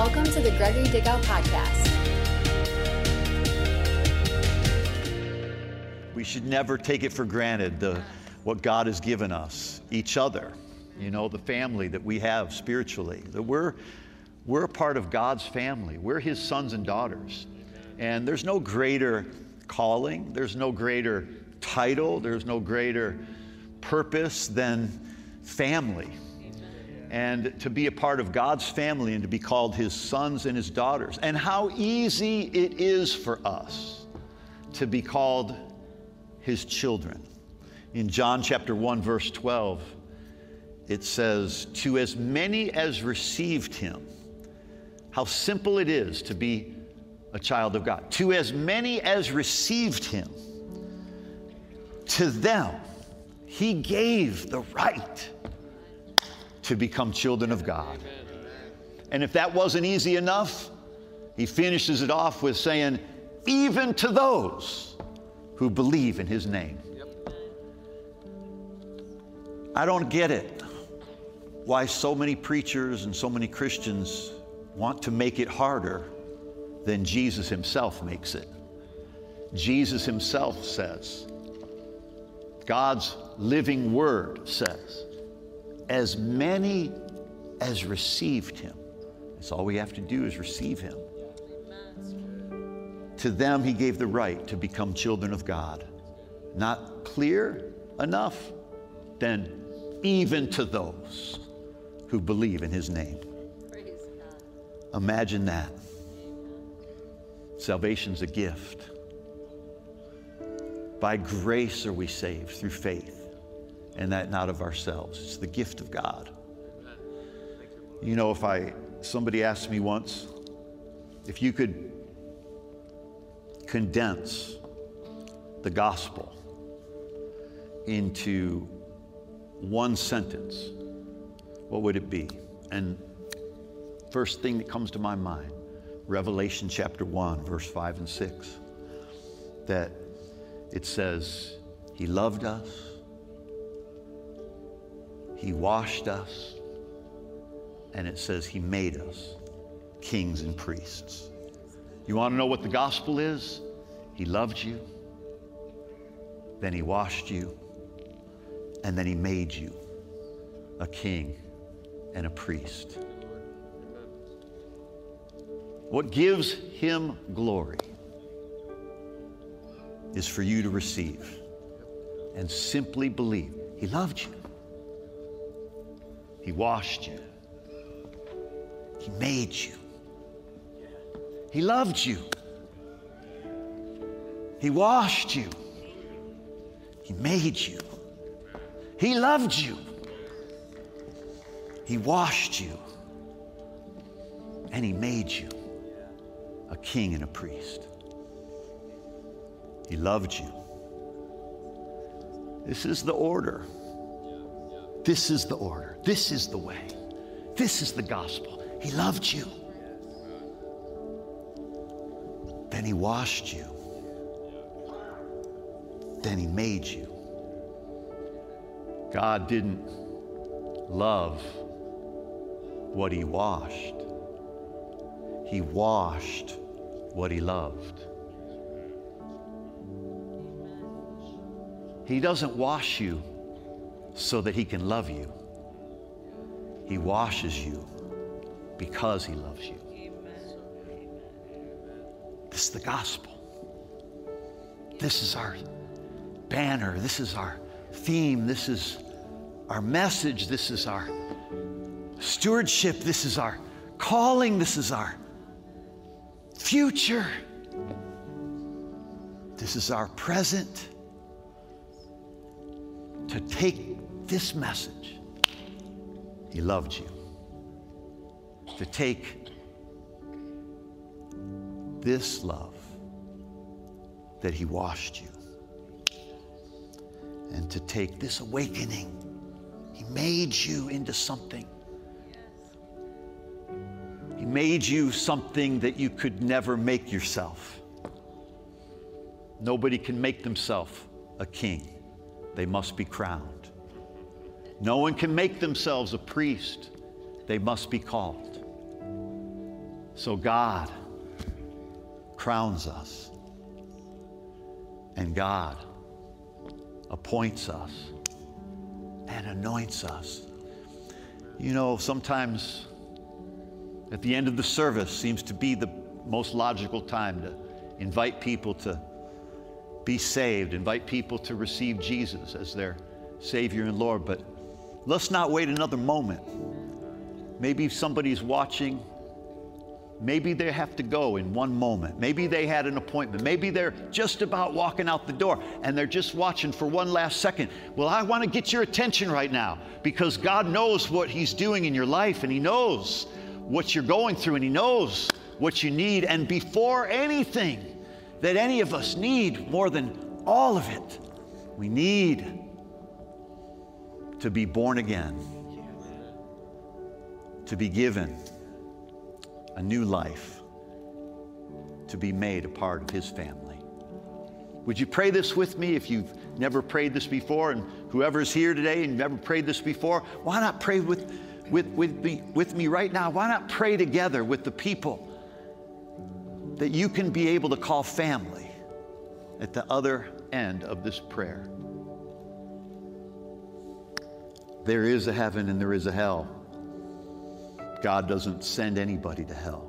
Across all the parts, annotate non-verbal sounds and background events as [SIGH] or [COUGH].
Welcome to the Gregory Dickow Podcast. We should never take it for granted the, what God has given us, each other, you know, the family that we have spiritually, that we're, we're a part of God's family. We're His sons and daughters. And there's no greater calling, there's no greater title, there's no greater purpose than family and to be a part of God's family and to be called his sons and his daughters. And how easy it is for us to be called his children. In John chapter 1 verse 12, it says, "To as many as received him." How simple it is to be a child of God. To as many as received him, to them he gave the right to become children of God. And if that wasn't easy enough, he finishes it off with saying, even to those who believe in his name. I don't get it why so many preachers and so many Christians want to make it harder than Jesus himself makes it. Jesus himself says, God's living word says, as many as received him. That's all we have to do is receive him. To them, he gave the right to become children of God. Not clear enough? Then, even to those who believe in his name. Imagine that. Salvation's a gift. By grace are we saved through faith and that not of ourselves. It's the gift of God. You know, if I, somebody asked me once, if you could condense the gospel into one sentence, what would it be? And first thing that comes to my mind, Revelation chapter 1, verse 5 and 6, that it says, He loved us he washed us, and it says He made us kings and priests. You want to know what the gospel is? He loved you, then He washed you, and then He made you a king and a priest. What gives Him glory is for you to receive and simply believe He loved you. He washed you. He made you. He loved you. He washed you. He made you. He loved you. He washed you. And He made you a king and a priest. He loved you. This is the order. This is the order. This is the way. This is the gospel. He loved you. Then he washed you. Then he made you. God didn't love what he washed, he washed what he loved. He doesn't wash you so that he can love you. He washes you because he loves you. This is the gospel. This is our banner. This is our theme. This is our message. This is our stewardship. This is our calling. This is our future. This is our present. To take this message. He loved you. To take this love that He washed you, and to take this awakening, He made you into something. He made you something that you could never make yourself. Nobody can make themselves a king, they must be crowned. No one can make themselves a priest, they must be called. So God crowns us, and God appoints us and anoints us. You know, sometimes at the end of the service seems to be the most logical time to invite people to be saved, invite people to receive Jesus as their Savior and Lord. But let's not wait another moment. Maybe somebody's watching. Maybe they have to go in one moment. Maybe they had an appointment. Maybe they're just about walking out the door and they're just watching for one last second. Well, I want to get your attention right now because God knows what He's doing in your life and He knows what you're going through and He knows what you need. And before anything that any of us need more than all of it, we need to be born again, to be given a new life, to be made a part of His family. Would you pray this with me if you've never prayed this before? And whoever's here today and never prayed this before, why not pray with, with, with, me, with me right now? Why not pray together with the people that you can be able to call family at the other end of this prayer? There is a heaven and there is a hell. God doesn't send anybody to hell.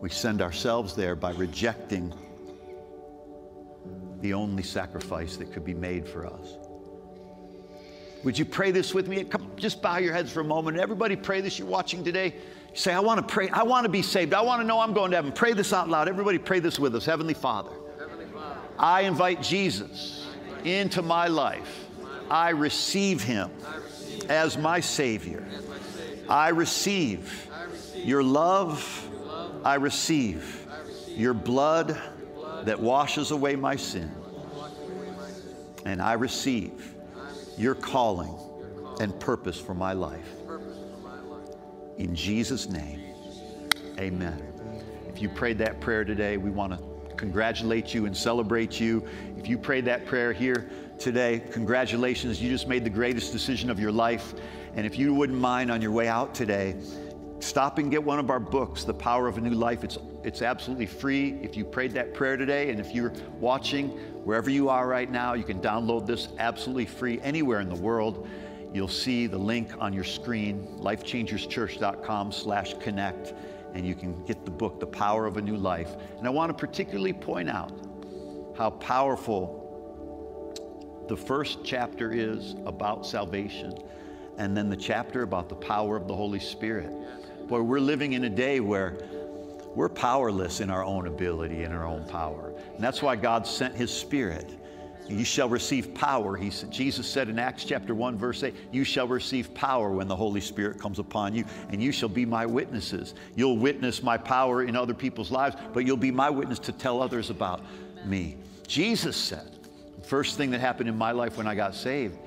We send ourselves there by rejecting the only sacrifice that could be made for us. Would you pray this with me? Come, just bow your heads for a moment. Everybody pray this. You're watching today. Say, I want to pray. I want to be saved. I want to know I'm going to heaven. Pray this out loud. Everybody pray this with us. Heavenly Father, Heavenly Father I invite Jesus into my life. I receive him as my Savior. I receive your love. I receive your blood that washes away my sin. And I receive your calling and purpose for my life. In Jesus' name, amen. If you prayed that prayer today, we want to congratulate you and celebrate you. If you prayed that prayer here today, congratulations. You just made the greatest decision of your life. And if you wouldn't mind on your way out today, stop and get one of our books, The Power of a New Life. It's, it's absolutely free if you prayed that prayer today. And if you're watching, wherever you are right now, you can download this absolutely free anywhere in the world. You'll see the link on your screen, lifechangerschurch.com slash connect, and you can get the book, The Power of a New Life. And I want to particularly point out how powerful the first chapter is about salvation and then the chapter about the power of the Holy Spirit. Boy, we're living in a day where we're powerless in our own ability and our own power. And that's why God sent His Spirit. You shall receive power. He said, Jesus said in Acts chapter 1, verse 8, You shall receive power when the Holy Spirit comes upon you, and you shall be my witnesses. You'll witness my power in other people's lives, but you'll be my witness to tell others about me. Jesus said, first thing that happened in my life when I got saved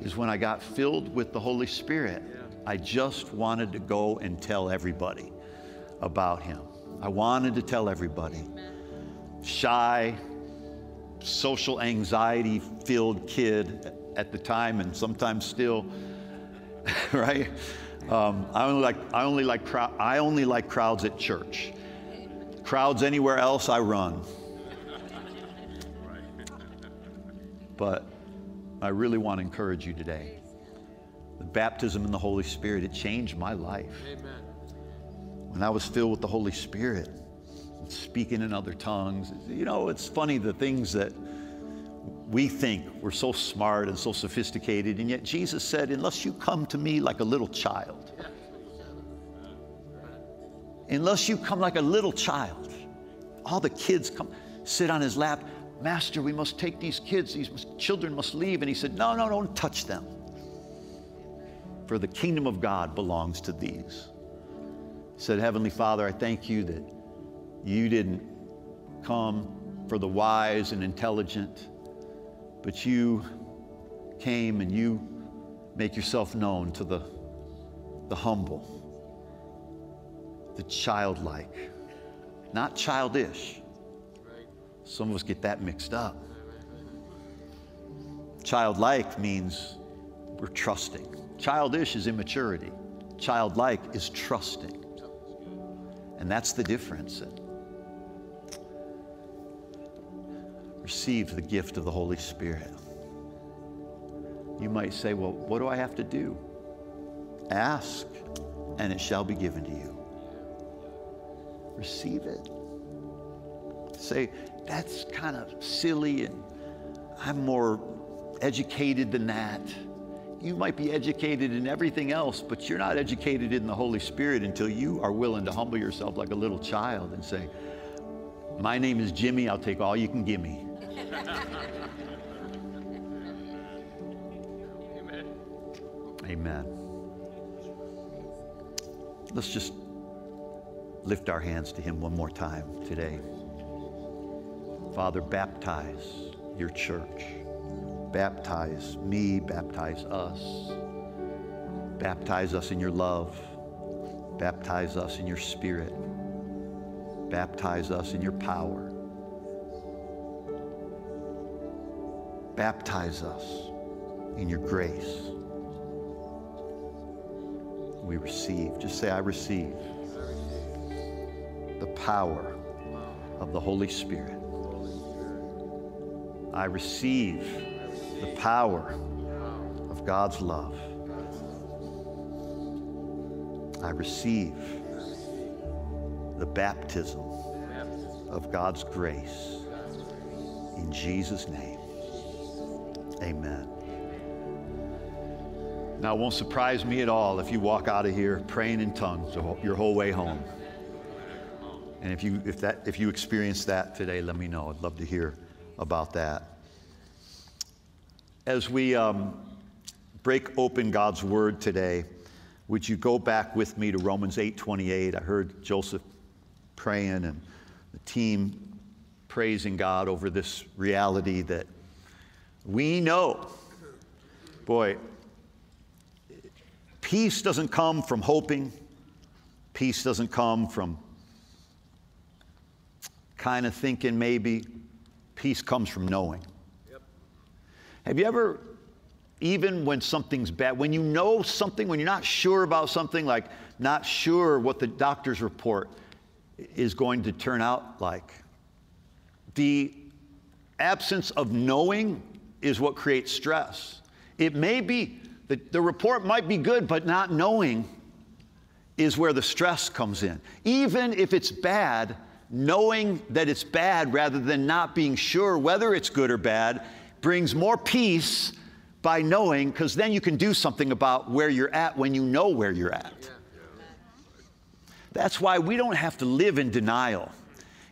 is when I got filled with the Holy Spirit. I just wanted to go and tell everybody about Him. I wanted to tell everybody. Shy, social anxiety filled kid at the time, and sometimes still, [LAUGHS] right? Um, I only like I only like I only like crowds at church. Crowds anywhere else, I run. But I really want to encourage you today. The baptism in the Holy Spirit, it changed my life. Amen. When I was filled with the Holy Spirit, speaking in other tongues, you know, it's funny the things that we think we're so smart and so sophisticated, and yet Jesus said, Unless you come to me like a little child, unless you come like a little child, all the kids come sit on his lap Master, we must take these kids, these children must leave. And he said, No, no, don't touch them. For the kingdom of God belongs to these. He said, Heavenly Father, I thank you that you didn't come for the wise and intelligent, but you came and you make yourself known to the, the humble, the childlike, not childish some of us get that mixed up. Childlike means we're trusting. Childish is immaturity. Childlike is trusting. And that's the difference. Receive the gift of the Holy Spirit. You might say, Well, what do I have to do? Ask, and it shall be given to you. Receive it. Say, That's kind of silly, and I'm more educated than that. You might be educated in everything else, but you're not educated in the Holy Spirit until you are willing to humble yourself like a little child and say, My name is Jimmy, I'll take all you can give me. Amen. [LAUGHS] Amen. Let's just lift our hands to Him one more time today. Father, baptize your church. Baptize me, baptize us. Baptize us in your love. Baptize us in your spirit. Baptize us in your power. Baptize us in your grace. We receive. Just say, I receive the power of the Holy Spirit. I receive the power of God's love. I receive the baptism of God's grace. In Jesus' name, amen. Now, it won't surprise me at all if you walk out of here praying in tongues your whole way home. And if you, if, that, if you experience that today, let me know. I'd love to hear about that. As we um, break open God's Word today, would you go back with me to Romans 8:28? I heard Joseph praying and the team praising God over this reality that we know, boy, peace doesn't come from hoping, peace doesn't come from kind of thinking maybe, peace comes from knowing. Have you ever, even when something's bad, when you know something, when you're not sure about something, like not sure what the doctor's report is going to turn out like, the absence of knowing is what creates stress. It may be, the, the report might be good, but not knowing is where the stress comes in. Even if it's bad, knowing that it's bad rather than not being sure whether it's good or bad brings more peace by knowing, because then you can do something about where you're at when you know where you're at. That's why we don't have to live in denial.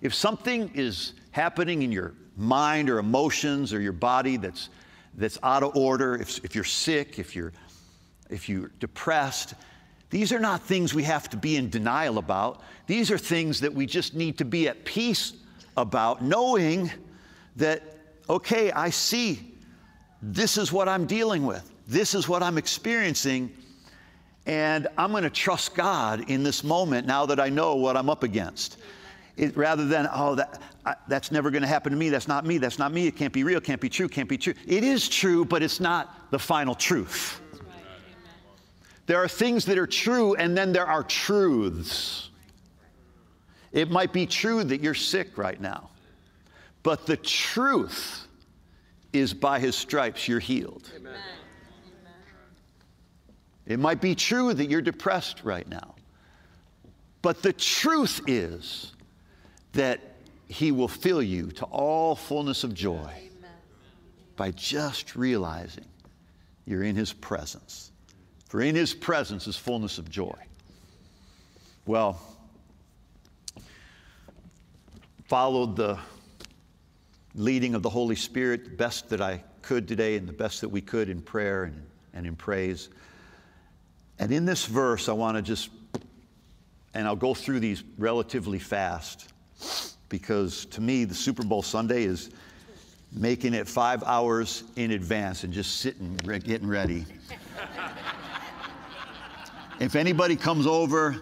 If something is happening in your mind or emotions or your body that's, that's out of order, if, if you're sick, if you're, if you're depressed, these are not things we have to be in denial about. These are things that we just need to be at peace about, knowing that okay, I see this is what I'm dealing with, this is what I'm experiencing, and I'm going to trust God in this moment now that I know what I'm up against. It, rather than, oh, that, I, that's never going to happen to me, that's not me, that's not me, it can't be real, can't be true, can't be true. It is true, but it's not the final truth. There are things that are true, and then there are truths. It might be true that you're sick right now. But the truth is by his stripes you're healed. Amen. It might be true that you're depressed right now. But the truth is that he will fill you to all fullness of joy Amen. by just realizing you're in his presence. For in his presence is fullness of joy. Well, followed the leading of the Holy Spirit, the best that I could today and the best that we could in prayer and, and in praise. And in this verse, I want to just, and I'll go through these relatively fast because to me, the Super Bowl Sunday is making it five hours in advance and just sitting, getting ready. If anybody comes over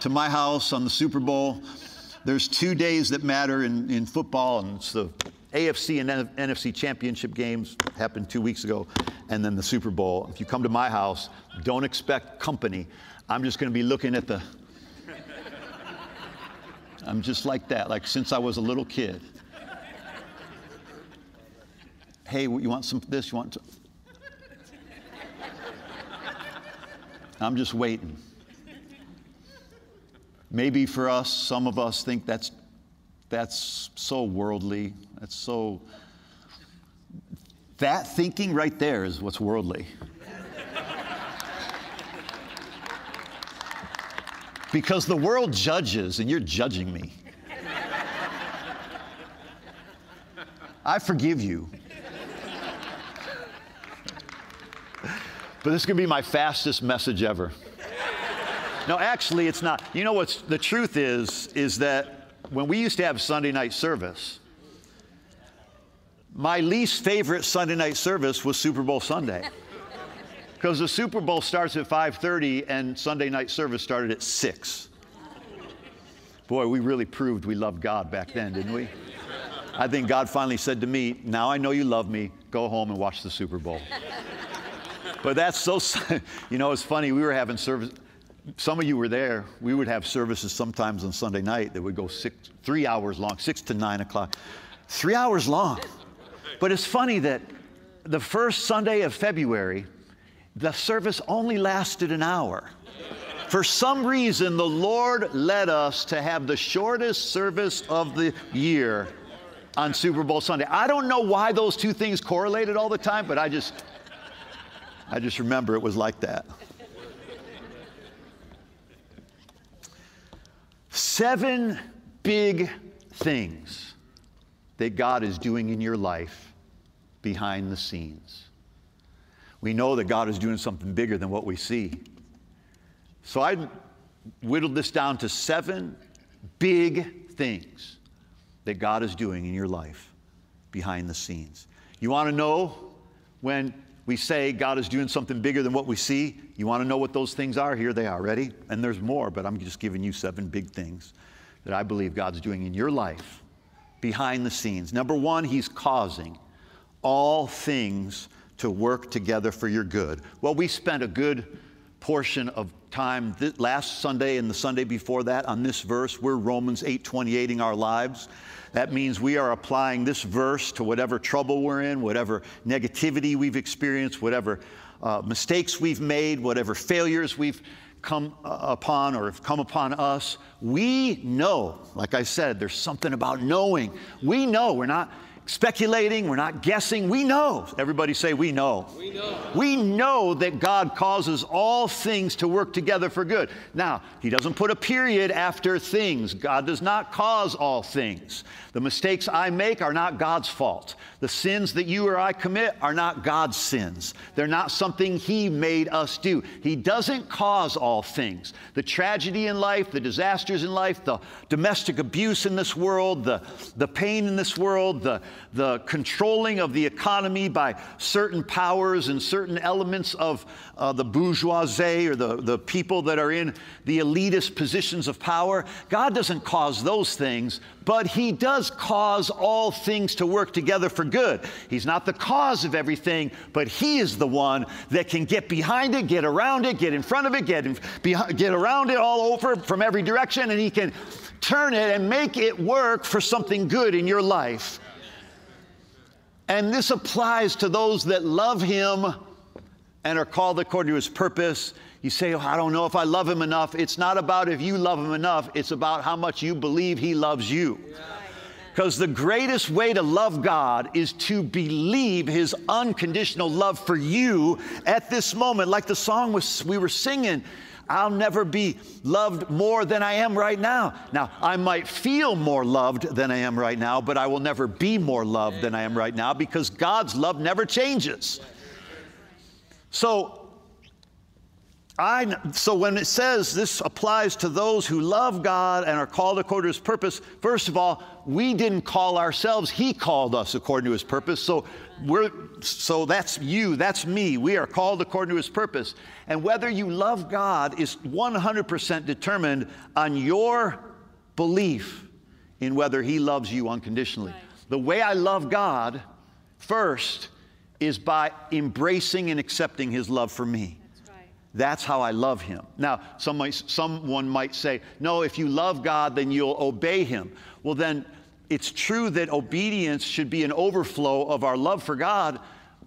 to my house on the Super Bowl, there's two days that matter in, in football, and it's the AFC and NFC championship games happened two weeks ago, and then the Super Bowl. If you come to my house, don't expect company. I'm just going to be looking at the I'm just like that, like since I was a little kid. hey, you want some of this? You want some? I'm just waiting. Maybe for us, some of us think that's, that's so worldly. That's so. That thinking right there is what's worldly. because the world judges, and you're judging me. I forgive you. But this is going to be my fastest message ever. No, actually, it's not. You know what's the truth is, is that when we used to have Sunday night service, my least favorite Sunday night service was Super Bowl Sunday. Because the Super Bowl starts at 5:30 and Sunday night service started at 6. Boy, we really proved we loved God back then, didn't we? I think God finally said to me, Now I know you love me, go home and watch the Super Bowl. But that's so, [LAUGHS] you know, it's funny. We were having service, some of you were there. We would have services sometimes on Sunday night that would go six, three hours long, six to nine o'clock. Three hours long. But it's funny that the first Sunday of February, the service only lasted an hour. For some reason, the Lord led us to have the shortest service of the year on Super Bowl Sunday. I don't know why those two things correlated all the time, but I just I just remember it was like that. Seven big things that God is doing in your life behind the scenes. We know that God is doing something bigger than what we see. So I whittled this down to seven big things that God is doing in your life behind the scenes. You want to know when we say God is doing something bigger than what we see? You want to know what those things are? Here they are. Ready? And there's more, but I'm just giving you seven big things that I believe God's doing in your life behind the scenes. Number one, He's causing all things to work together for your good. Well, we spent a good portion of time last Sunday and the Sunday before that on this verse. We're Romans 8 28ing our lives. That means we are applying this verse to whatever trouble we're in, whatever negativity we've experienced, whatever uh, mistakes we've made, whatever failures we've come uh, upon or have come upon us. We know, like I said, there's something about knowing. We know we're not speculating, we're not guessing. We know. Everybody say, We know. We know. We know that God causes all things to work together for good. Now, He doesn't put a period after things. God does not cause all things. The mistakes I make are not God's fault. The sins that you or I commit are not God's sins. They're not something He made us do. He doesn't cause all things. The tragedy in life, the disasters in life, the domestic abuse in this world, the, the pain in this world, the, the controlling of the economy by certain powers and certain elements of uh, the bourgeoisie or the, the people that are in the elitist positions of power. God doesn't cause those things, but He does cause all things to work together for good. He's not the cause of everything, but He is the one that can get behind it, get around it, get in front of it, get, in, get around it all over from every direction, and He can turn it and make it work for something good in your life. And this applies to those that love Him and are called according to His purpose. You say, oh, I don't know if I love Him enough. It's not about if you love Him enough, it's about how much you believe He loves you. Because the greatest way to love God is to believe His unconditional love for you at this moment. Like the song was, we were singing, I'll never be loved more than I am right now. Now, I might feel more loved than I am right now, but I will never be more loved than I am right now because God's love never changes. So, I, so when it says this applies to those who love God and are called according to his purpose, first of all, we didn't call ourselves, he called us according to his purpose. So we're so that's you, that's me. We are called according to his purpose. And whether you love God is 100% determined on your belief in whether he loves you unconditionally. Right. The way I love God first is by embracing and accepting his love for me. That's how I love him. Now, some might, someone might say, no, if you love God, then you'll obey him. Well, then it's true that obedience should be an overflow of our love for God,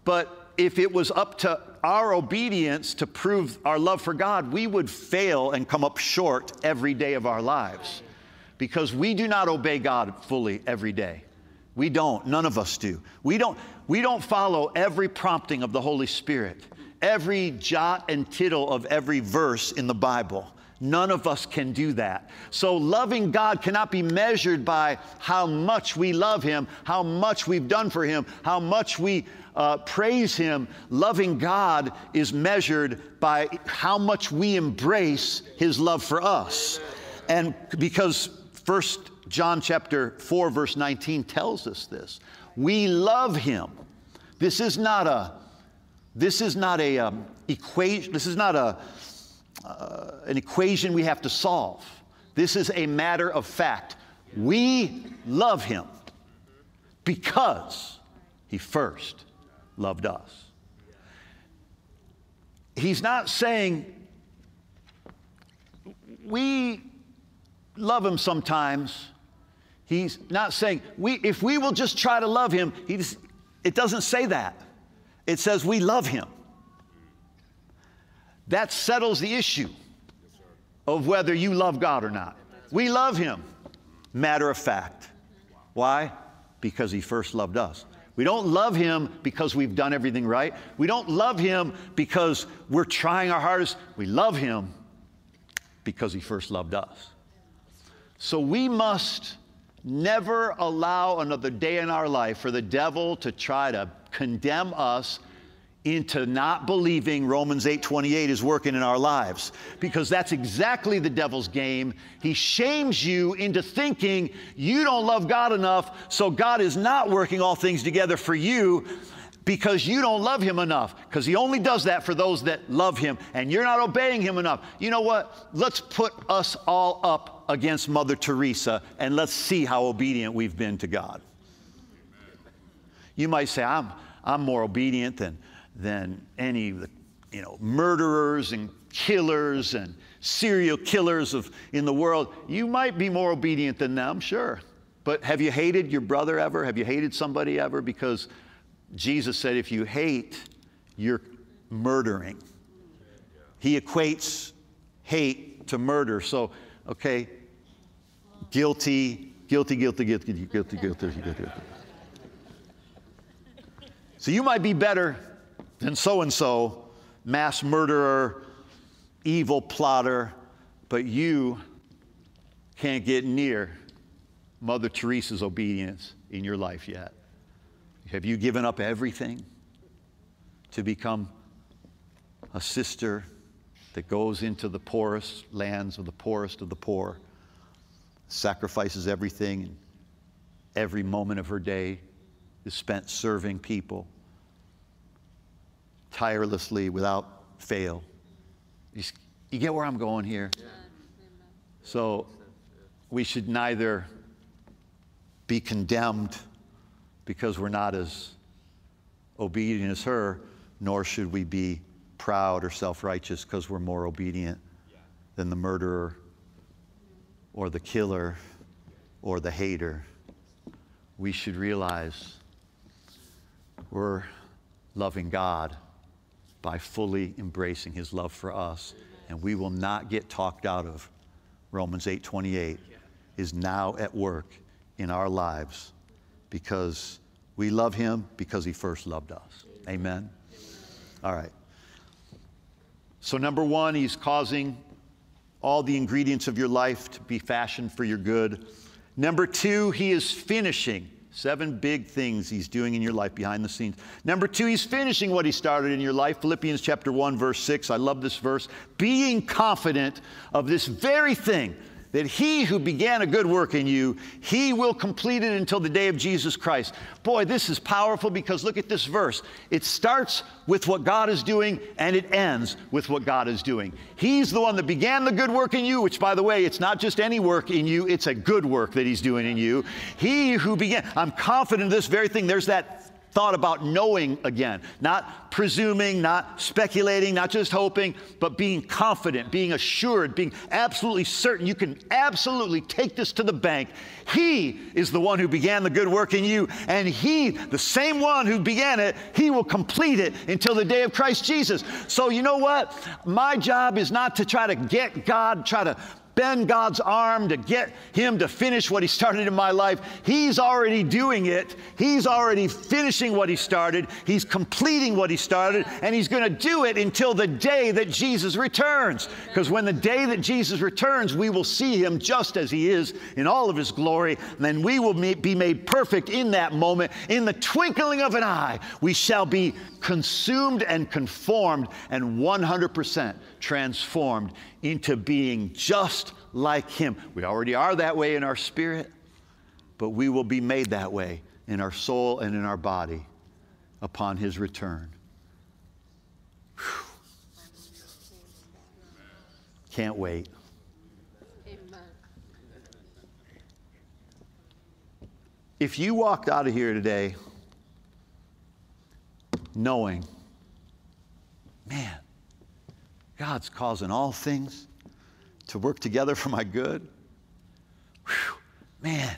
but if it was up to our obedience to prove our love for God, we would fail and come up short every day of our lives because we do not obey God fully every day. We don't. None of us do. We don't, we don't follow every prompting of the Holy Spirit, every jot and tittle of every verse in the Bible. None of us can do that. So, loving God cannot be measured by how much we love Him, how much we've done for Him, how much we uh, praise Him. Loving God is measured by how much we embrace His love for us. And because First John chapter 4, verse 19 tells us this. We love Him. This is not a this is not a um, equation. This is not a uh, an equation we have to solve. This is a matter of fact. We love him because he first loved us. He's not saying we love him sometimes. He's not saying we, if we will just try to love him, just, it doesn't say that. It says we love him. That settles the issue of whether you love God or not. We love Him. Matter of fact. Why? Because He first loved us. We don't love Him because we've done everything right. We don't love Him because we're trying our hardest. We love Him because He first loved us. So we must never allow another day in our life for the devil to try to condemn us into not believing Romans 8:28 is working in our lives because that's exactly the devil's game. He shames you into thinking you don't love God enough, so God is not working all things together for you because you don't love him enough because he only does that for those that love him and you're not obeying him enough. You know what? Let's put us all up against Mother Teresa and let's see how obedient we've been to God. You might say I'm I'm more obedient than than any of the you know, murderers and killers and serial killers of, in the world. You might be more obedient than them, sure. But have you hated your brother ever? Have you hated somebody ever? Because Jesus said, if you hate, you're murdering. He equates hate to murder. So, okay, guilty, guilty, guilty, guilty, guilty, guilty, guilty. guilty. So you might be better than so and so, mass murderer, evil plotter, but you can't get near Mother Teresa's obedience in your life yet. Have you given up everything to become a sister that goes into the poorest lands of the poorest of the poor, sacrifices everything, and every moment of her day is spent serving people? Tirelessly without fail. You, you get where I'm going here? So we should neither be condemned because we're not as obedient as her, nor should we be proud or self righteous because we're more obedient than the murderer or the killer or the hater. We should realize we're loving God by fully embracing his love for us. And we will not get talked out of. Romans 8:28 is now at work in our lives because we love him because he first loved us. Amen. All right. So number 1, he's causing all the ingredients of your life to be fashioned for your good. Number 2, he is finishing Seven big things he's doing in your life behind the scenes. Number two, he's finishing what he started in your life. Philippians chapter 1, verse 6. I love this verse. Being confident of this very thing that he who began a good work in you, he will complete it until the day of Jesus Christ. Boy, this is powerful because look at this verse. It starts with what God is doing and it ends with what God is doing. He's the one that began the good work in you, which, by the way, it's not just any work in you, it's a good work that he's doing in you. He who began, I'm confident of this very thing. There's that thought about knowing again, not presuming, not speculating, not just hoping, but being confident, being assured, being absolutely certain you can absolutely take this to the bank. He is the one who began the good work in you, and He, the same one who began it, He will complete it until the day of Christ Jesus. So, you know what? My job is not to try to get God, try to bend God's arm to get Him to finish what He started in my life. He's already doing it. He's already finishing what He started. He's completing what He started, and He's going to do it until the day that Jesus returns. Because when the day that Jesus returns, we will see Him just as He is in all of His glory. And then we will be made perfect in that moment. In the twinkling of an eye, we shall be consumed and conformed and 100% transformed into being just like Him. We already are that way in our spirit, but we will be made that way in our soul and in our body upon His return. Can't wait. If you walked out of here today knowing, man, God's causing all things to work together for my good. Whew, man,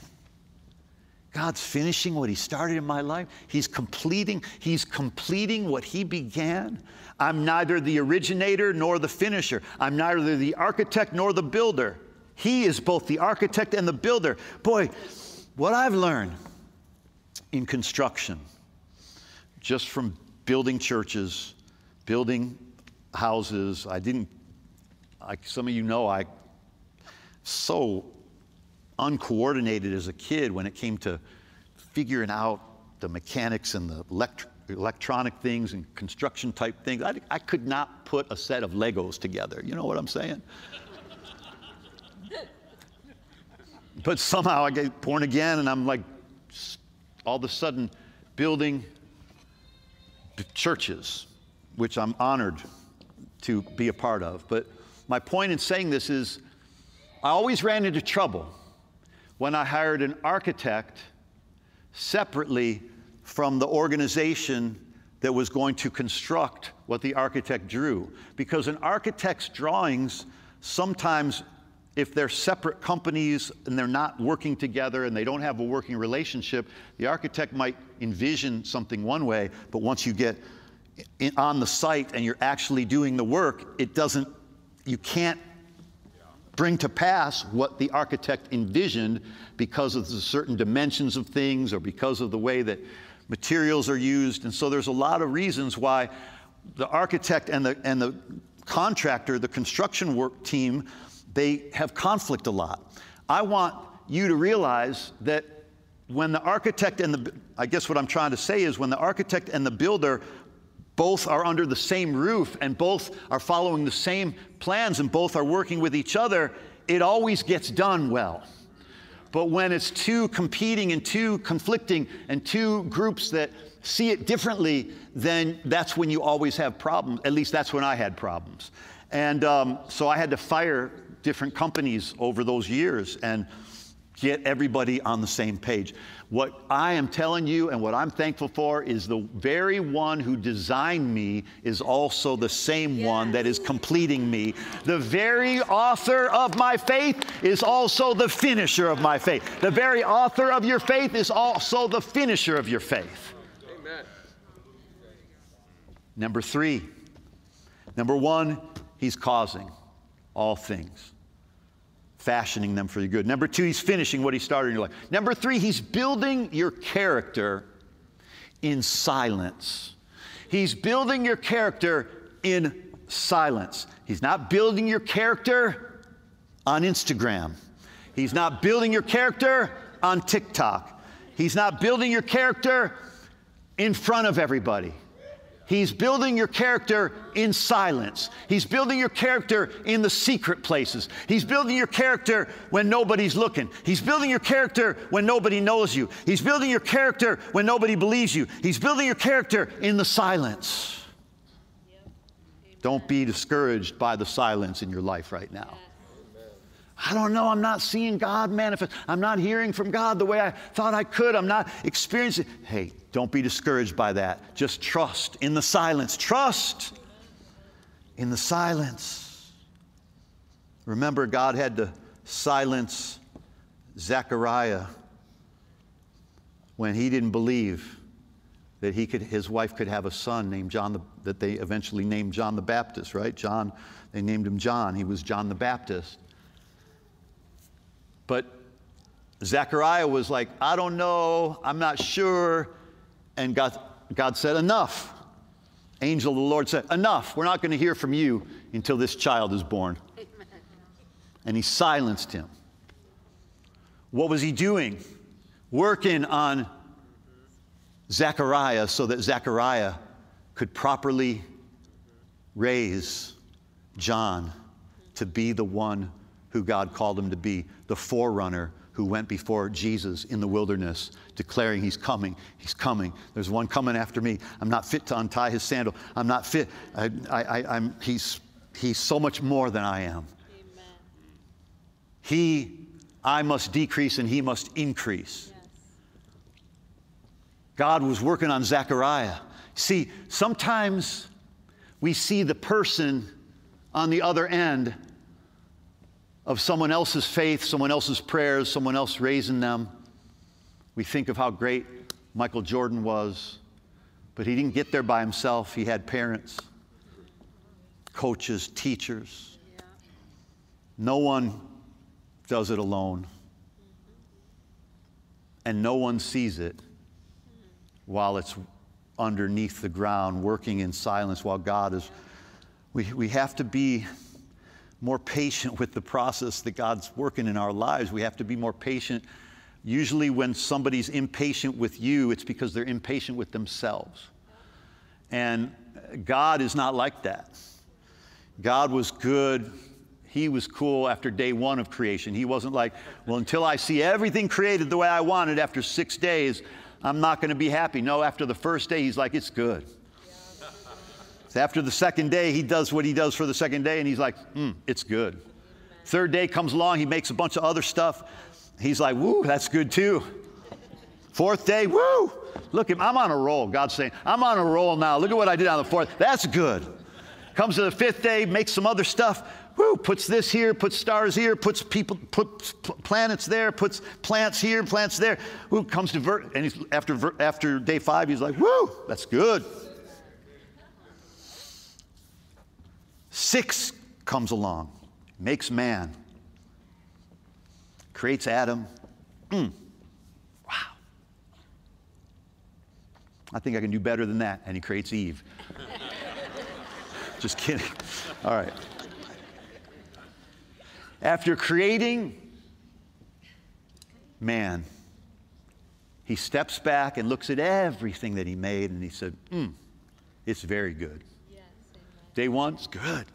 God's finishing what He started in my life. He's completing, He's completing what He began. I'm neither the originator nor the finisher. I'm neither the architect nor the builder. He is both the architect and the builder. Boy, what I've learned in construction, just from building churches, building houses. I didn't, like some of you know, I so uncoordinated as a kid when it came to figuring out the mechanics and the elect- electronic things and construction type things. I, I could not put a set of Legos together. You know what I'm saying? [LAUGHS] but somehow I get born again and I'm like all of a sudden building churches, which I'm honored to be a part of. But my point in saying this is I always ran into trouble when I hired an architect separately from the organization that was going to construct what the architect drew. Because an architect's drawings sometimes if they're separate companies and they're not working together and they don't have a working relationship, the architect might envision something one way, but once you get in, on the site and you're actually doing the work, it doesn't, you can't bring to pass what the architect envisioned because of the certain dimensions of things or because of the way that materials are used. And so there's a lot of reasons why the architect and the, and the contractor, the construction work team, they have conflict a lot. I want you to realize that when the architect and the, I guess what I'm trying to say is when the architect and the builder both are under the same roof and both are following the same plans and both are working with each other, it always gets done well. But when it's two competing and two conflicting and two groups that see it differently, then that's when you always have problems. At least that's when I had problems. And um, so I had to fire different companies over those years and get everybody on the same page. What I am telling you and what I'm thankful for is the very one who designed me is also the same yes. one that is completing me. The very author of my faith is also the finisher of my faith. The very author of your faith is also the finisher of your faith. Amen. Number three. Number one, he's causing all things fashioning them for your good. Number two, he's finishing what he started in your life. Number three, he's building your character in silence. He's building your character in silence. He's not building your character on Instagram. He's not building your character on TikTok. He's not building your character in front of everybody. He's building your character in silence. He's building your character in the secret places. He's building your character when nobody's looking. He's building your character when nobody knows you. He's building your character when nobody believes you. He's building your character in the silence. Don't be discouraged by the silence in your life right now. I don't know. I'm not seeing God manifest. I'm not hearing from God the way I thought I could. I'm not experiencing. Hey, don't be discouraged by that. Just trust in the silence. Trust in the silence. Remember, God had to silence Zechariah when he didn't believe that he could, his wife could have a son named John, the, that they eventually named John the Baptist, right? John, they named him John. He was John the Baptist. But Zechariah was like, I don't know, I'm not sure. And God, God said, Enough. Angel of the Lord said, Enough. We're not going to hear from you until this child is born. Amen. And he silenced him. What was he doing? Working on Zechariah so that Zechariah could properly raise John to be the one who God called him to be, the forerunner who went before Jesus in the wilderness, declaring, He's coming, He's coming. There's one coming after me. I'm not fit to untie his sandal. I'm not fit. I, I, am he's, he's so much more than I am. Amen. He, I must decrease and He must increase. Yes. God was working on Zechariah. See, sometimes we see the person on the other end of someone else's faith, someone else's prayers, someone else raising them. We think of how great Michael Jordan was, but he didn't get there by himself. He had parents, coaches, teachers. No one does it alone. And no one sees it while it's underneath the ground, working in silence while God is. We, we have to be more patient with the process that God's working in our lives. We have to be more patient. Usually, when somebody's impatient with you, it's because they're impatient with themselves. And God is not like that. God was good. He was cool after day one of creation. He wasn't like, well, until I see everything created the way I wanted after six days, I'm not going to be happy. No, after the first day, he's like, it's good. After the second day, he does what he does for the second day, and he's like, mm, it's good. Third day comes along, he makes a bunch of other stuff. He's like, woo, that's good too. Fourth day, woo, look, I'm on a roll. God's saying, I'm on a roll now. Look at what I did on the fourth. That's good. Comes to the fifth day, makes some other stuff. Woo, puts this here, puts stars here, puts people, puts planets there, puts plants here, plants there. Who comes to vert, and he's, after after day five, he's like, woo, that's good. Six comes along, makes man, creates Adam. Mm. Wow. I think I can do better than that. And he creates Eve. Just kidding. All right. After creating man, he steps back and looks at everything that he made and he said, hmm, It's very good. Day one's good.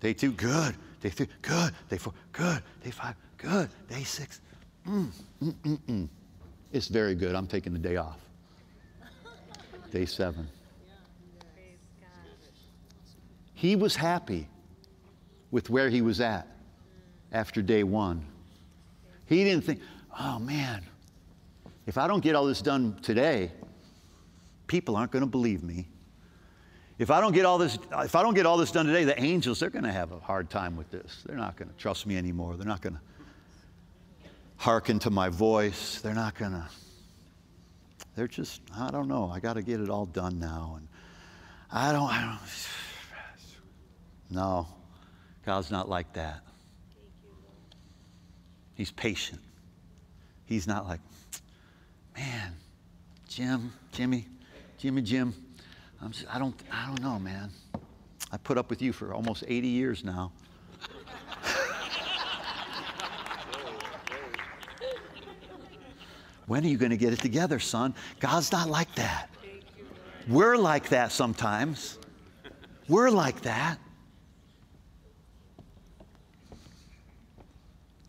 Day two, good. Day three, good. Day four, good. Day five, good. Day six, mm, mm, mm, mm. It's very good. I'm taking the day off. Day seven. He was happy with where he was at after day one. He didn't think, oh man, if I don't get all this done today, people aren't going to believe me. If I don't get all this, if I don't get all this done today, the angels, they're going to have a hard time with this. They're not going to trust me anymore. They're not going to hearken to my voice. They're not going to, they're just, I don't know. I got to get it all done now. And I don't, I don't, no, God's not like that. He's patient. He's not like, man, Jim, Jimmy, Jimmy, Jim, I'm just, I, don't, I don't know, man. I put up with you for almost 80 years now. when are you going to get it together, son? God's not like that. We're like that sometimes. We're like that.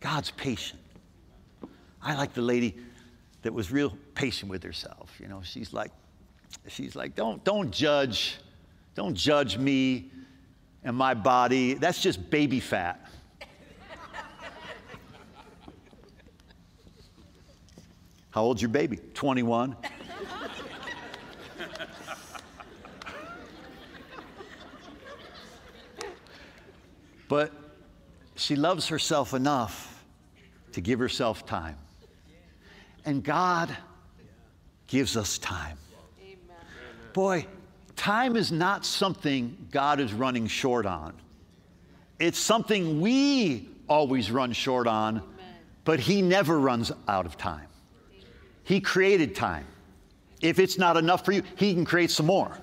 God's patient. I like the lady that was real patient with herself. You know, she's like, she's like, don't, don't judge, don't judge me and my body. That's just baby fat. [LAUGHS] How old's your baby? 21. [LAUGHS] but she loves herself enough to give herself time. And God gives us time. Boy, time is not something God is running short on. It's something we always run short on, but He never runs out of time. He created time. If it's not enough for you, He can create some more.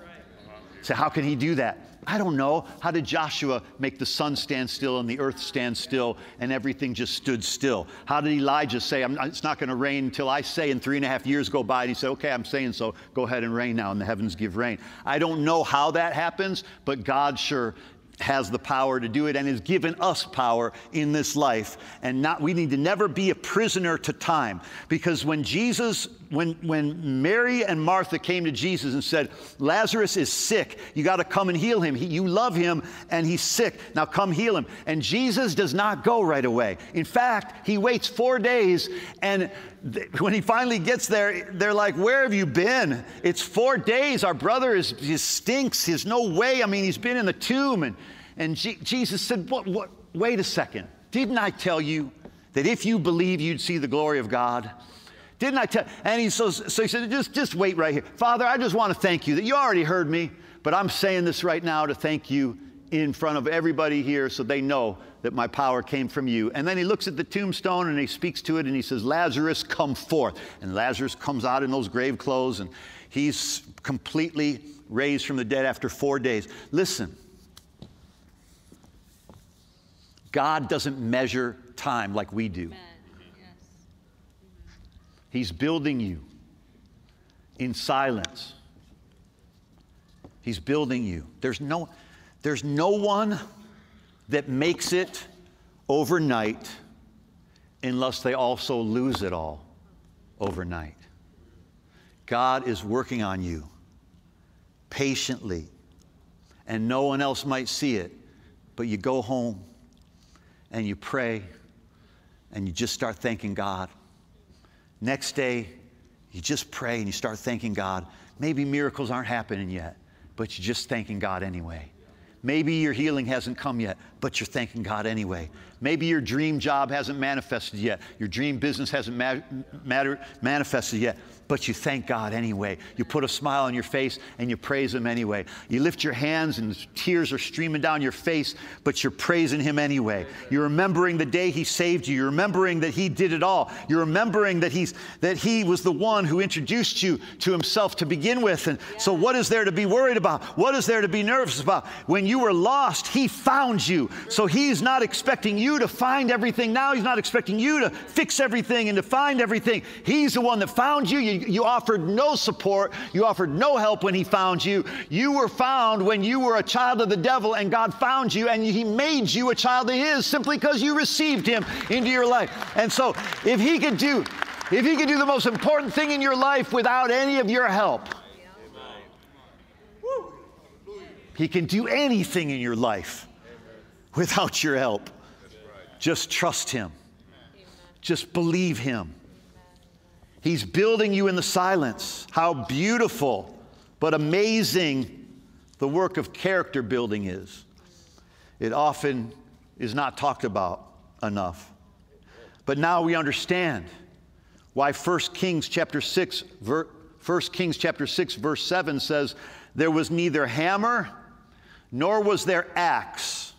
So, how can He do that? I don't know. How did Joshua make the sun stand still and the earth stand still and everything just stood still? How did Elijah say, It's not going to rain until I say, and three and a half years go by? And he said, Okay, I'm saying so. Go ahead and rain now, and the heavens give rain. I don't know how that happens, but God sure has the power to do it and has given us power in this life and not we need to never be a prisoner to time because when jesus when when mary and martha came to jesus and said lazarus is sick you got to come and heal him he, you love him and he's sick now come heal him and jesus does not go right away in fact he waits four days and when he finally gets there, they're like, Where have you been? It's four days. Our brother is, he stinks. There's no way. I mean, he's been in the tomb. And, and G- Jesus said, what, what? Wait a second. Didn't I tell you that if you believe, you'd see the glory of God? Didn't I tell? And he so, so he said, just, just wait right here. Father, I just want to thank you that you already heard me, but I'm saying this right now to thank you in front of everybody here so they know that my power came from you. And then he looks at the tombstone and he speaks to it and he says, Lazarus, come forth. And Lazarus comes out in those grave clothes and he's completely raised from the dead after four days. Listen, God doesn't measure time like we do. He's building you in silence. He's building you. There's no, there's no one that makes it overnight unless they also lose it all overnight. God is working on you patiently, and no one else might see it, but you go home and you pray and you just start thanking God. Next day, you just pray and you start thanking God. Maybe miracles aren't happening yet, but you're just thanking God anyway. Maybe your healing hasn't come yet, but you're thanking God anyway. Maybe your dream job hasn't manifested yet. Your dream business hasn't ma- matter, manifested yet, but you thank God anyway. You put a smile on your face and you praise Him anyway. You lift your hands and tears are streaming down your face, but you're praising Him anyway. You're remembering the day He saved you. You're remembering that He did it all. You're remembering that, he's, that He was the one who introduced you to Himself to begin with. And so, what is there to be worried about? What is there to be nervous about? When you were lost, He found you. So, He's not expecting you to find everything now. He's not expecting you to fix everything and to find everything. He's the one that found you. You, you offered no support. You offered no help when He found you. You were found when you were a child of the devil, and God found you, and He made you a child of His simply because you received Him into your life. And so, if He could do, if He could do the most important thing in your life without any of your help, He can do anything in your life without your help. Just trust Him. Just believe Him. He's building you in the silence. How beautiful, but amazing the work of character building is. It often is not talked about enough. But now we understand why 1 Kings chapter 6 ver, 1 Kings chapter 6 verse 7 says there was neither hammer nor was there axe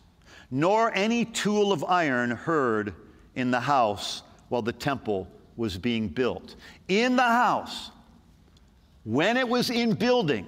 nor any tool of iron heard in the house while the temple was being built. In the house, when it was in building,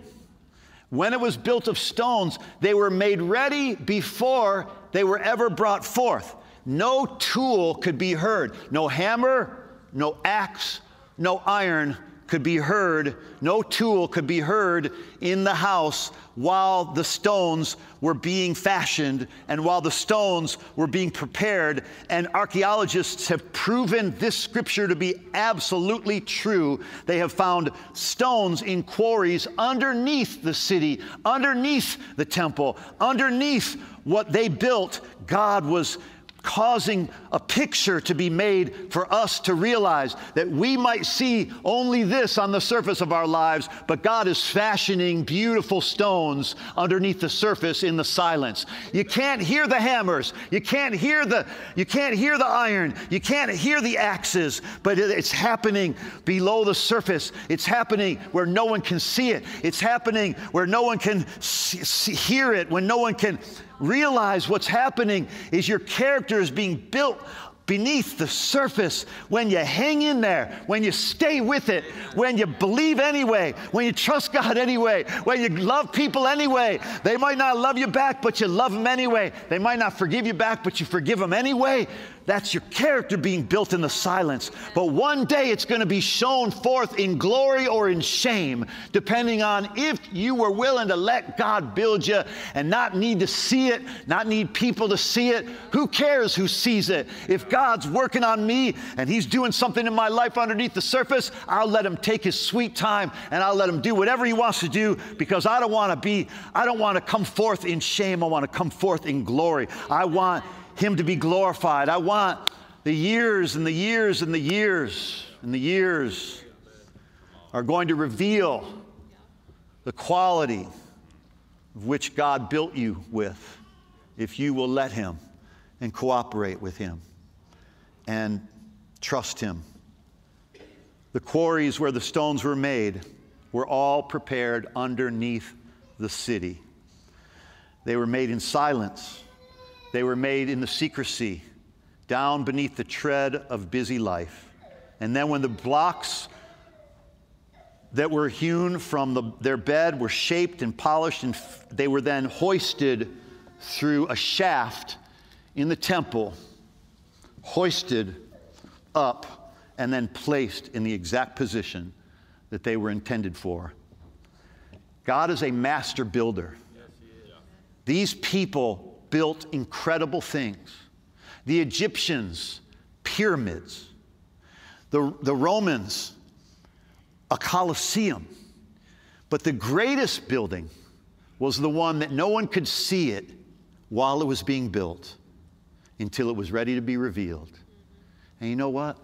when it was built of stones, they were made ready before they were ever brought forth. No tool could be heard, no hammer, no axe, no iron could be heard, no tool could be heard in the house while the stones were being fashioned and while the stones were being prepared. And archaeologists have proven this scripture to be absolutely true. They have found stones in quarries underneath the city, underneath the temple, underneath what they built. God was causing a picture to be made for us to realize that we might see only this on the surface of our lives, but God is fashioning beautiful stones underneath the surface in the silence. You can't hear the hammers, you can't hear the you can't hear the iron, you can't hear the axes, but it's happening below the surface. It's happening where no one can see it. It's happening where no one can see, see, hear it, when no one can realize what's happening is your character is being built beneath the surface when you hang in there, when you stay with it, when you believe anyway, when you trust God anyway, when you love people anyway. They might not love you back, but you love them anyway. They might not forgive you back, but you forgive them anyway. That's your character being built in the silence. But one day it's going to be shown forth in glory or in shame, depending on if you were willing to let God build you and not need to see it, not need people to see it. Who cares who sees it? If God's working on me and He's doing something in my life underneath the surface, I'll let Him take His sweet time and I'll let Him do whatever He wants to do because I don't want to be, I don't want to come forth in shame. I want to come forth in glory. I want him to be glorified. I want the years and the years and the years and the years are going to reveal the quality of which God built you with if you will let Him and cooperate with Him and trust Him. The quarries where the stones were made were all prepared underneath the city. They were made in silence they were made in the secrecy, down beneath the tread of busy life. And then when the blocks that were hewn from the, their bed were shaped and polished, and f- they were then hoisted through a shaft in the temple, hoisted up, and then placed in the exact position that they were intended for. God is a master builder. These people built incredible things. The Egyptians, pyramids. The, the Romans, a Colosseum. But the greatest building was the one that no one could see it while it was being built until it was ready to be revealed. And you know what?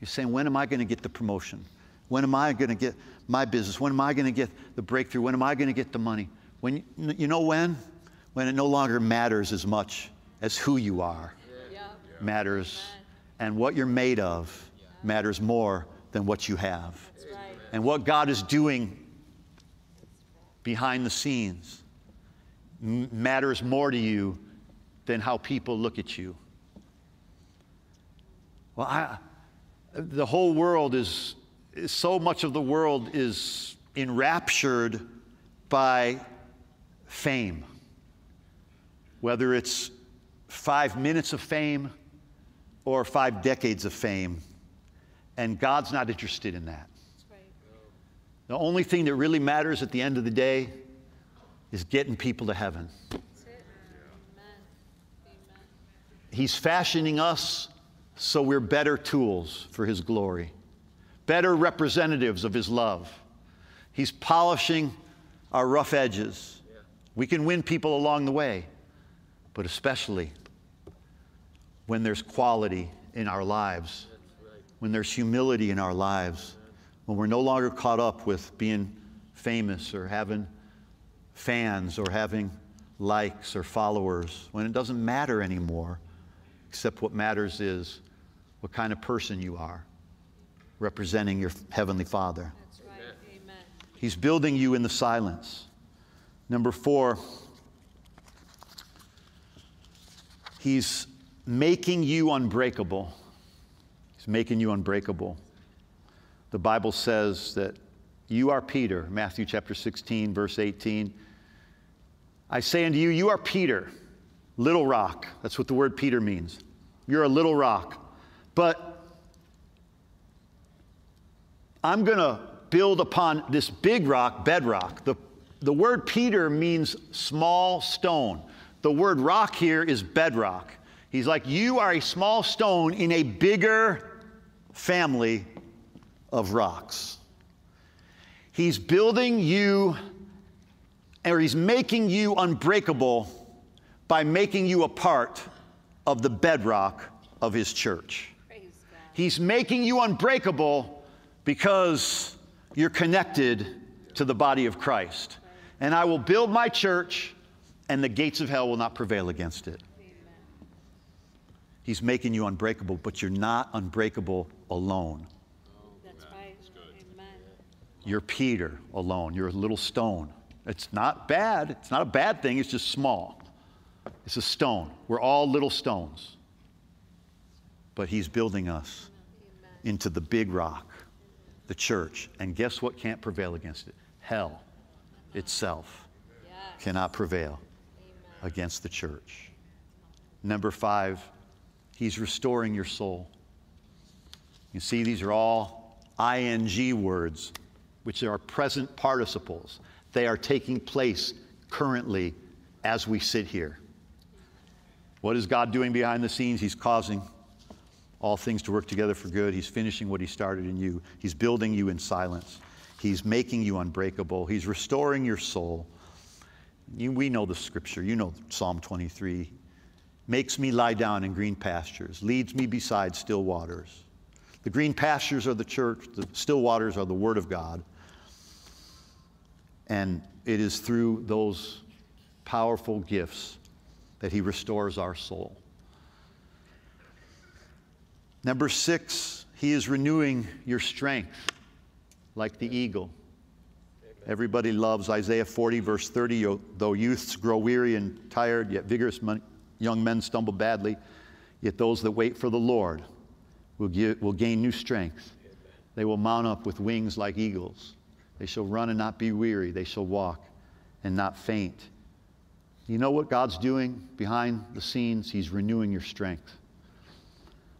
You're saying, when am I going to get the promotion? When am I going to get my business? When am I going to get the breakthrough? When am I going to get the money? When you know when? When it no longer matters as much as who you are yeah. matters and what you're made of matters more than what you have. Right. And what God is doing behind the scenes m- matters more to you than how people look at you. Well, I, the whole world is, so much of the world is enraptured by fame whether it's five minutes of fame or five decades of fame. And God's not interested in that. The only thing that really matters at the end of the day is getting people to heaven. He's fashioning us so we're better tools for His glory, better representatives of His love. He's polishing our rough edges. We can win people along the way but especially when there's quality in our lives, when there's humility in our lives, when we're no longer caught up with being famous or having fans or having likes or followers, when it doesn't matter anymore, except what matters is what kind of person you are, representing your Heavenly Father. Right. He's building you in the silence. Number four, He's making you unbreakable. He's making you unbreakable. The Bible says that you are Peter, Matthew chapter 16, verse 18. I say unto you, you are Peter, little rock. That's what the word Peter means. You're a little rock. But I'm going to build upon this big rock, bedrock. The, the word Peter means small stone. The word rock here is bedrock. He's like, You are a small stone in a bigger family of rocks. He's building you, or he's making you unbreakable by making you a part of the bedrock of his church. He's making you unbreakable because you're connected to the body of Christ. And I will build my church, and the gates of hell will not prevail against it. He's making you unbreakable, but you're not unbreakable alone. That's right. Amen. You're Peter alone. You're a little stone. It's not bad. It's not a bad thing. It's just small. It's a stone. We're all little stones. But he's building us into the big rock, the church. And guess what can't prevail against it? Hell itself cannot prevail against the church. Number five, he's restoring your soul. You see, these are all ing words, which are present participles. They are taking place currently as we sit here. What is God doing behind the scenes? He's causing all things to work together for good. He's finishing what He started in you. He's building you in silence. He's making you unbreakable. He's restoring your soul. You, we know the scripture. You know Psalm 23. Makes me lie down in green pastures, leads me beside still waters. The green pastures are the church, the still waters are the Word of God. And it is through those powerful gifts that He restores our soul. Number six, He is renewing your strength like the eagle. Everybody loves Isaiah 40, verse 30. Though youths grow weary and tired, yet vigorous young men stumble badly, yet those that wait for the Lord will, give, will gain new strength. They will mount up with wings like eagles. They shall run and not be weary. They shall walk and not faint. You know what God's doing behind the scenes? He's renewing your strength.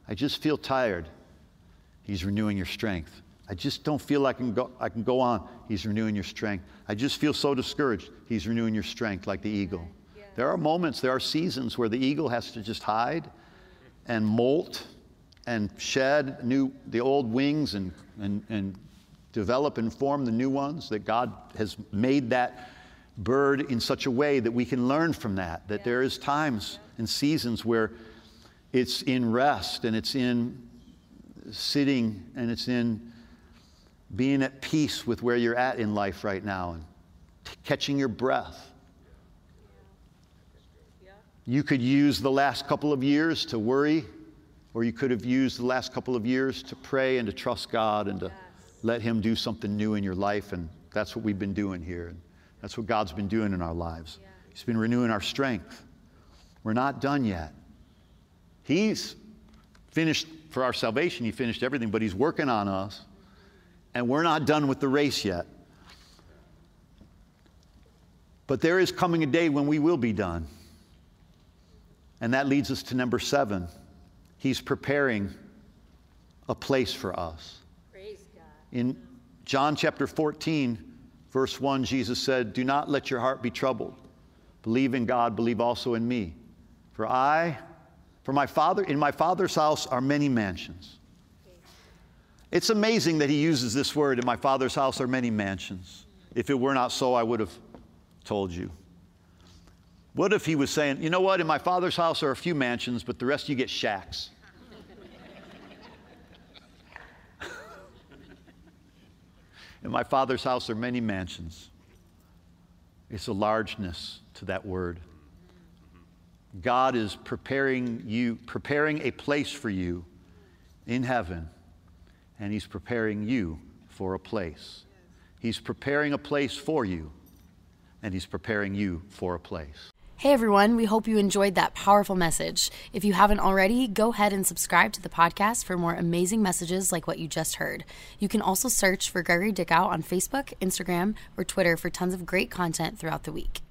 I just feel tired. He's renewing your strength. I just don't feel like I can go, I can go on. He's renewing your strength. I just feel so discouraged. He's renewing your strength like the eagle. There are moments, there are seasons where the eagle has to just hide and molt and shed new, the old wings and, and, and develop and form the new ones, that God has made that bird in such a way that we can learn from that, that there is times and seasons where it's in rest and it's in sitting and it's in being at peace with where you're at in life right now and t- catching your breath. You could use the last couple of years to worry, or you could have used the last couple of years to pray and to trust God and to yes. let Him do something new in your life. And that's what we've been doing here. And that's what God's been doing in our lives. Yeah. He's been renewing our strength. We're not done yet. He's finished for our salvation, He finished everything, but He's working on us and we're not done with the race yet. But there is coming a day when we will be done. And that leads us to number seven. He's preparing a place for us. In John chapter 14, verse 1, Jesus said, Do not let your heart be troubled. Believe in God, believe also in me. For I, for my Father, in my Father's house are many mansions. It's amazing that he uses this word in my father's house are many mansions. If it were not so, I would have told you. What if he was saying, you know what, in my father's house are a few mansions, but the rest you get shacks? [LAUGHS] in my father's house are many mansions. It's a largeness to that word. God is preparing you, preparing a place for you in heaven and He's preparing you for a place. He's preparing a place for you, and He's preparing you for a place. Hey everyone, we hope you enjoyed that powerful message. If you haven't already, go ahead and subscribe to the podcast for more amazing messages like what you just heard. You can also search for Gregory Dickow on Facebook, Instagram, or Twitter for tons of great content throughout the week.